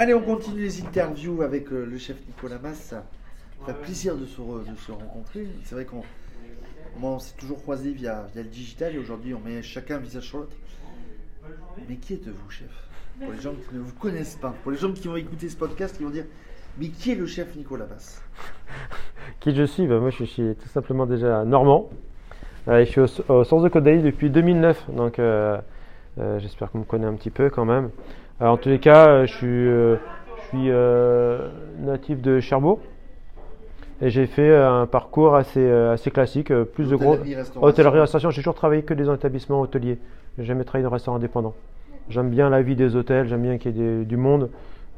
Allez, on continue les interviews avec euh, le chef Nicolas Masse. Ça fait plaisir de se, re- de se rencontrer. C'est vrai qu'on moi, on s'est toujours croisés via, via le digital et aujourd'hui, on met chacun un visage sur l'autre. Mais qui êtes-vous, chef? Pour les gens qui ne vous connaissent pas, pour les gens qui vont écouter ce podcast, qui vont dire Mais qui est le chef Nicolas Masse Qui je suis? Ben, Moi, je suis tout simplement déjà normand. Euh, je suis au, au Source de Côte depuis 2009, donc euh, euh, j'espère qu'on me connaît un petit peu quand même. Euh, en tous les cas, euh, je suis, euh, je suis euh, natif de Cherbourg et j'ai fait euh, un parcours assez, euh, assez classique, euh, plus de gros. Hôtellerie, restauration. J'ai toujours travaillé que dans un établissement hôtelier. J'ai jamais travaillé dans un restaurant indépendant. J'aime bien la vie des hôtels, j'aime bien qu'il y ait des- du monde.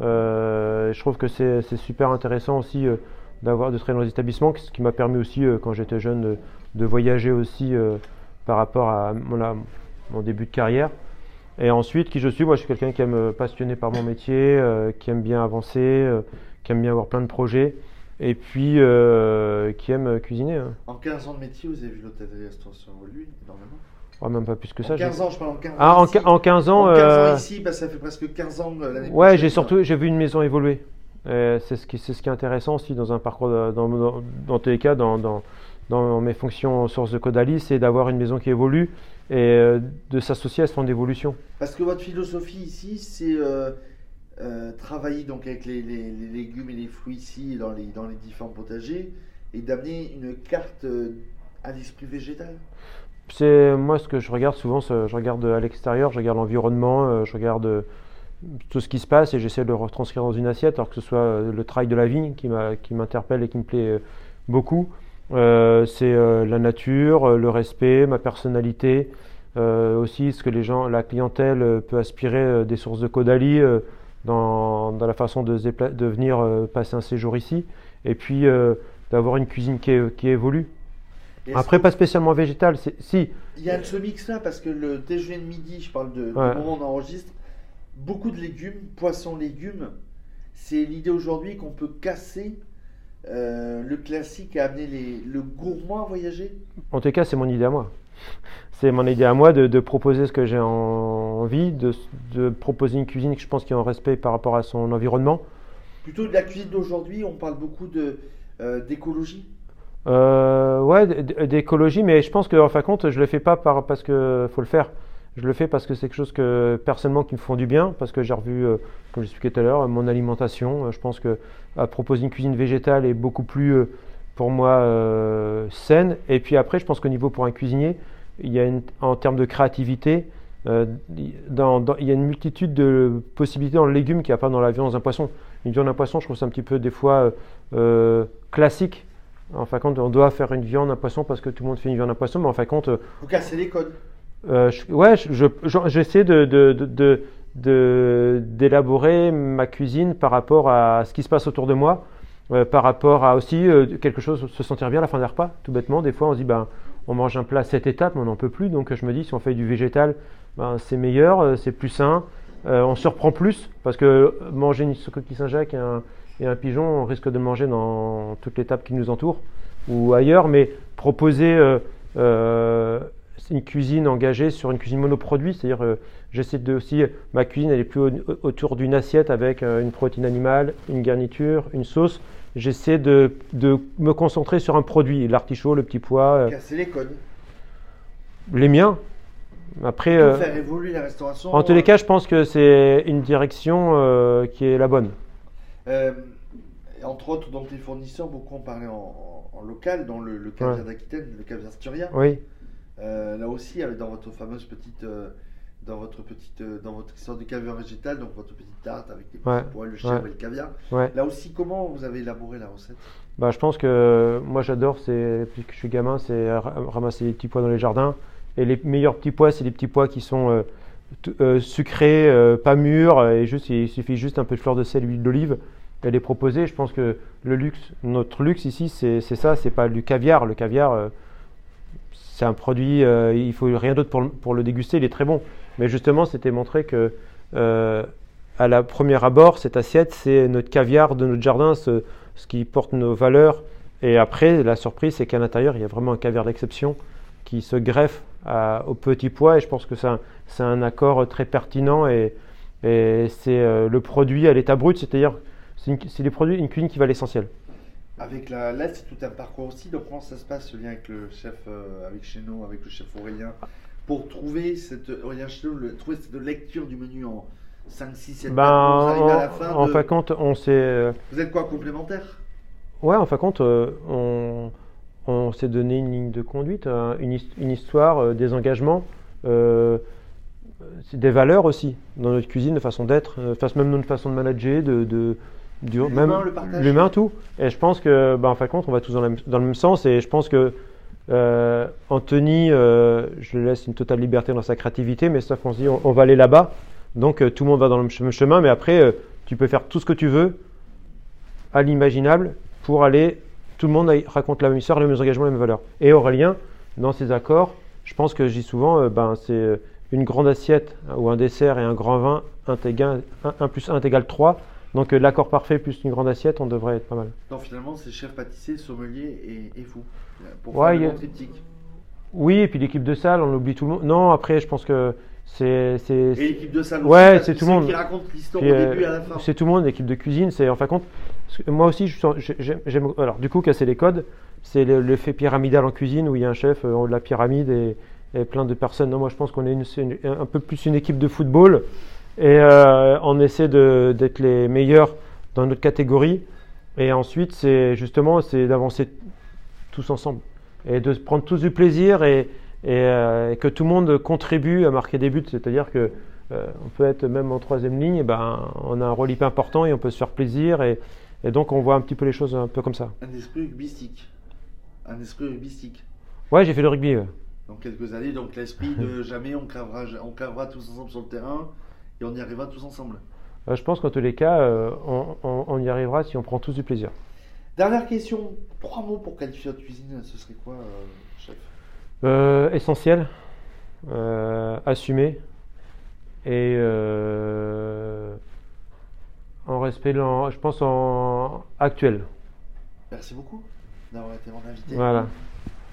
Euh, je trouve que c'est super intéressant aussi euh, d'avoir de travailler dans des établissements, ce qui m'a permis aussi euh, quand j'étais jeune de, de voyager aussi euh, par rapport à mon, à mon début de carrière. Et ensuite, qui je suis Moi, je suis quelqu'un qui aime euh, passionné par mon métier, euh, qui aime bien avancer, euh, qui aime bien avoir plein de projets, et puis euh, qui aime cuisiner. hein. En 15 ans de métier, vous avez vu l'hôtellerie restauration évoluer énormément. Ouais, même pas plus que ça. en j'ai- 15 ans, je parle en 15 ans. Ah, en, ici. en 15 ans, En 15 euh, ans ici, bah, ça fait presque 15 ans euh, l'année ouais, prochaine, j'ai surtout j'ai vu une maison évoluer. Euh, c'est ce qui c'est ce qui est intéressant aussi dans un parcours de- dans, dans, dans tous les cas dans, dans, dans mes fonctions source de Caudalie, c'est d'avoir une maison qui évolue et euh, de s'associer à ce fond d'évolution. Parce que votre philosophie ici, c'est euh, euh, travailler donc avec les, les- les légumes et les fruits ici dans les, dans les différents potagers et d'amener une carte à l'esprit végétal. C'est moi ce que je regarde souvent, je regarde à l'extérieur, je regarde l'environnement, je regarde tout ce qui se passe et j'essaie de le retranscrire dans une assiette, alors que ce soit le travail de la vigne qui m'interpelle et qui me plaît beaucoup. Euh, c'est euh, la nature, euh, le respect, ma personnalité, aussi ce que les gens, la clientèle peut aspirer des sources de Caudalie dans, dans la façon de, venir passer un séjour ici, et puis d'avoir une cuisine qui, qui évolue. Et Après, que- pas spécialement végétale, c'est si. Il y a ce mix-là parce que le déjeuner de midi, je parle de, du Ouais. moment où on enregistre, beaucoup de légumes, poissons, légumes. C'est l'idée aujourd'hui qu'on peut casser euh, le classique et amener les, le gourmand à voyager? En tout cas, c'est mon idée à moi. C'est mon idée à moi de, de proposer ce que j'ai en- envie, de, de proposer une cuisine que je pense qui est en respect par rapport à son environnement. Plutôt de la cuisine d'aujourd'hui, on parle beaucoup euh, d'écologie? Euh, ouais, d'écologie, mais je pense que en fin de compte, je le fais pas par, parce que faut le faire. Je le fais parce que c'est quelque chose que personnellement qui me font du bien, parce que j'ai revu, euh, comme j'expliquais tout à l'heure, mon alimentation. Euh, Je pense que proposer une cuisine végétale est beaucoup plus euh, pour moi saine. Et puis après, je pense qu'au niveau pour un cuisinier, il y a en termes de créativité, il y a une multitude de possibilités dans le légume qu'il n'y a pas dans la viande, dans un poisson. Une viande, un poisson, je trouve ça un petit peu des fois classique. En fin de compte, on doit faire une viande, un poisson parce que tout le monde fait une viande, un poisson, mais en fin de compte, Vous cassez les codes. Euh, je- j'essaie de, d'élaborer ma cuisine par rapport à ce qui se passe autour de moi, euh, par rapport à aussi euh, quelque chose, se sentir bien à la fin des repas, tout bêtement. Des fois, on se dit, ben, on mange un plat à cette étape, mais on n'en peut plus. Donc, je me dis, si on fait du végétal, ben, c'est meilleur, euh, c'est plus sain, on surprend plus, parce que manger une coquille Saint-Jacques et un, pigeon, on risque de manger dans toutes les tables qui nous entourent ou ailleurs, mais proposer euh, une cuisine engagée sur une cuisine monoproduit, c'est-à-dire euh, j'essaie de aussi ma cuisine elle est plus au- autour d'une assiette avec euh, une protéine animale, une garniture, une sauce. J'essaie de, de me concentrer sur un produit, l'artichaut, le petit pois, euh, Casser les codes. les miens. Après, Pour euh, faire évoluer la restauration. en tous les cas, je pense que c'est une direction euh, qui est la bonne. Euh, entre autres, donc les fournisseurs, beaucoup en, en- en local, dans le, le Ouais. d'Aquitaine, le caviar Sturia. Oui, Euh, là aussi, avec- dans votre fameuse petite, euh, dans votre petite, euh, dans votre histoire de caviar végétal, donc votre petite tarte avec les petits Ouais, pois, le chèvre ouais. et le caviar. ouais. Là aussi, comment vous avez élaboré la recette? Bah, je pense que moi j'adore, c'est depuis que je suis gamin, c'est ra- ramasser les petits pois dans les jardins. Et les meilleurs petits pois, c'est les petits pois qui sont euh, euh, sucrés, euh, pas mûrs, et juste il suffit juste un peu de fleur de sel, huile d'olive, et les proposer. Je pense que le luxe, notre luxe ici, c'est ça, c'est pas du caviar. Le caviar, euh, c'est un produit, euh, il faut rien d'autre pour, le- déguster, il est très bon. Mais justement, c'était montrer que euh, à la première abord, cette assiette, c'est notre caviar de notre jardin, ce, qui porte nos valeurs. Et après, la surprise, c'est qu'à l'intérieur, il y a vraiment un caviar d'exception qui se greffe à- aux petits pois. Et je pense que c'est un, accord très pertinent et, c'est euh, le produit à l'état brut, c'est-à-dire c'est une, une cuisine qui va à l'essentiel. Avec la, là, c'est tout un parcours aussi. Donc, comment ça se passe ce lien avec le chef, euh, avec chez nous, avec le chef Aurélien, pour trouver cette Aurélien Chenot, le- trouver cette lecture du menu en 5, 6, 7 Ben, vous arrivez à la en, fin en de- fin de compte, on s'est, euh, Vous êtes quoi complémentaire? Ouais, en fin de compte, euh, on, on s'est donné une ligne de conduite, un- une, his- une histoire, euh, des engagements, des valeurs aussi dans notre cuisine, de façon d'être, même notre façon de manager, de, de du, même l'humain, tout. Et je pense que, bah, en fin de compte, on va tous dans, la même- dans le même sens. Et je pense que euh, Anthony, euh, je lui laisse une totale liberté dans sa créativité, mais sauf qu'on se dit, on, on va aller là-bas. Donc euh, tout le monde va dans le même chemin, mais après, tu peux faire tout ce que tu veux à l'imaginable pour aller. Tout le monde raconte la même histoire, les mêmes engagements, les mêmes valeurs. Et Aurélien, dans ses accords, je pense que je dis souvent, ben, c'est une grande assiette hein, ou un dessert et un grand vin, 1 plus 1 égale 3. Donc euh, l'accord parfait plus une grande assiette, on devrait être pas mal. Donc, finalement, c'est chef pâtissier, sommelier et, et vous. Pour Ouais, faire le a- triptyque. Oui, et puis l'équipe de salle, on oublie tout le monde. Non, après, je pense que c'est. c'est- Et l'équipe de salle Ouais, c'est tout le monde. qui raconte l'histoire au euh, début à la fin. C'est tout le monde, l'équipe de cuisine. C'est en fin de compte. moi aussi, j'aime. Alors, du coup, casser les codes, c'est le- l'effet pyramidal en cuisine où il y a un chef euh, en haut de la pyramide et, et plein de personnes. Non, moi, je pense qu'on est une- c'est une- un peu plus une équipe de football et euh, on essaie d'être les meilleurs dans notre catégorie. Et ensuite, c'est justement c'est d'avancer tous ensemble et de prendre tous du plaisir et, et, euh, et que tout le monde contribue à marquer des buts. C'est-à-dire que euh, on peut être même en troisième ligne, et ben, on a un rôle hyper important et on peut se faire plaisir. Et, et donc, on voit un petit peu les choses un peu comme ça. Un esprit rugbystique. Un esprit rugbystique. Ouais, j'ai fait le rugby. ouais. Dans quelques années, donc l'esprit de jamais on cravera, on cravera tous ensemble sur le terrain et on y arrivera tous ensemble. Euh, je pense qu'en tous les cas, euh, on, on- on y arrivera si on prend tous du plaisir. Dernière question, trois mots pour qualifier votre cuisine, ce serait quoi, euh, chef? Essentiel, assumé et en respect, je pense en actuel. Merci beaucoup d'avoir été mon invité. Voilà.